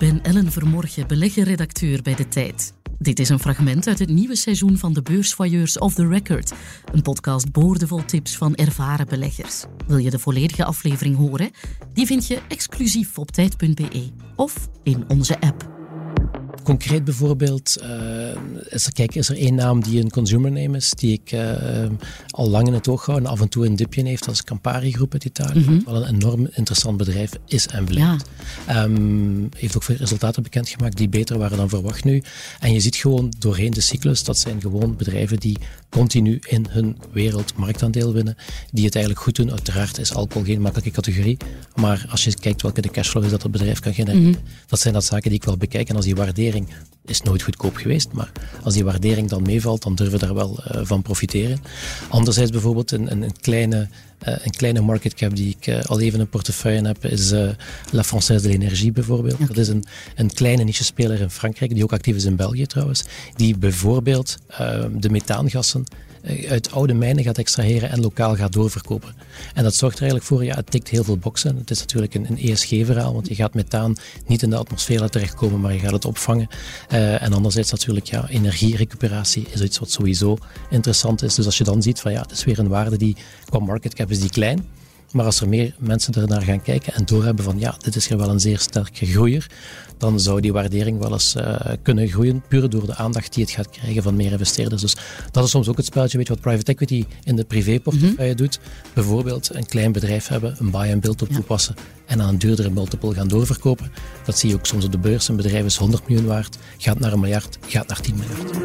ben Ellen Vermorgen, beleggerredacteur bij De Tijd. Dit is een fragment uit het nieuwe seizoen van de Beursvoyeurs of the Record. Een podcast boordevol tips van ervaren beleggers. Wil je de volledige aflevering horen? Die vind je exclusief op tijd.be of in onze app. Concreet bijvoorbeeld, is, er, kijk, is er één naam die een consumer name is, die ik uh, al lang in het oog hou en af en toe een dipje heeft, is Campari Groep uit Italië. Mm -hmm. Wat een enorm interessant bedrijf is en blijft. Ja. Um, heeft ook veel resultaten bekendgemaakt die beter waren dan verwacht nu. En je ziet gewoon doorheen de cyclus, dat zijn gewoon bedrijven die continu in hun wereld marktaandeel winnen, die het eigenlijk goed doen. Uiteraard is alcohol geen makkelijke categorie, maar als je kijkt welke de cashflow is dat het bedrijf kan genereren, mm -hmm. dat zijn dat zaken die ik wel bekijk. En als die waardering is nooit goedkoop geweest, maar als die waardering dan meevalt, dan durven we daar wel uh, van profiteren. Anderzijds bijvoorbeeld een, een, een kleine, uh, een kleine market cap die ik uh, al even in portefeuille heb, is La Française de l'Energie bijvoorbeeld. Okay. Dat is een, een kleine niche-speler in Frankrijk, die ook actief is in België trouwens, die bijvoorbeeld de methaangassen uit oude mijnen gaat extraheren en lokaal gaat doorverkopen. En dat zorgt er eigenlijk voor, ja, het tikt heel veel boxen. Het is natuurlijk een, een ESG-verhaal, want je gaat methaan niet in de atmosfeer laten terechtkomen, maar je gaat het opvangen. Uh, en anderzijds natuurlijk, ja, energierecuperatie is iets wat sowieso interessant is. Dus als je dan ziet van, ja, het is weer een waarde die qua market cap is die klein, maar als er meer mensen ernaar gaan kijken en doorhebben van ja, dit is hier wel een zeer sterke groeier, dan zou die waardering wel eens uh, kunnen groeien, puur door de aandacht die het gaat krijgen van meer investeerders. Dus dat is soms ook het spelletje, weet je, wat private equity in de privéportefeuille mm -hmm. doet. Bijvoorbeeld een klein bedrijf hebben, een buy-and-build op ja. toepassen en aan een duurdere multiple gaan doorverkopen. Dat zie je ook soms op de beurs. Een bedrijf is 100 miljoen waard, gaat naar een miljard, gaat naar 10 miljard.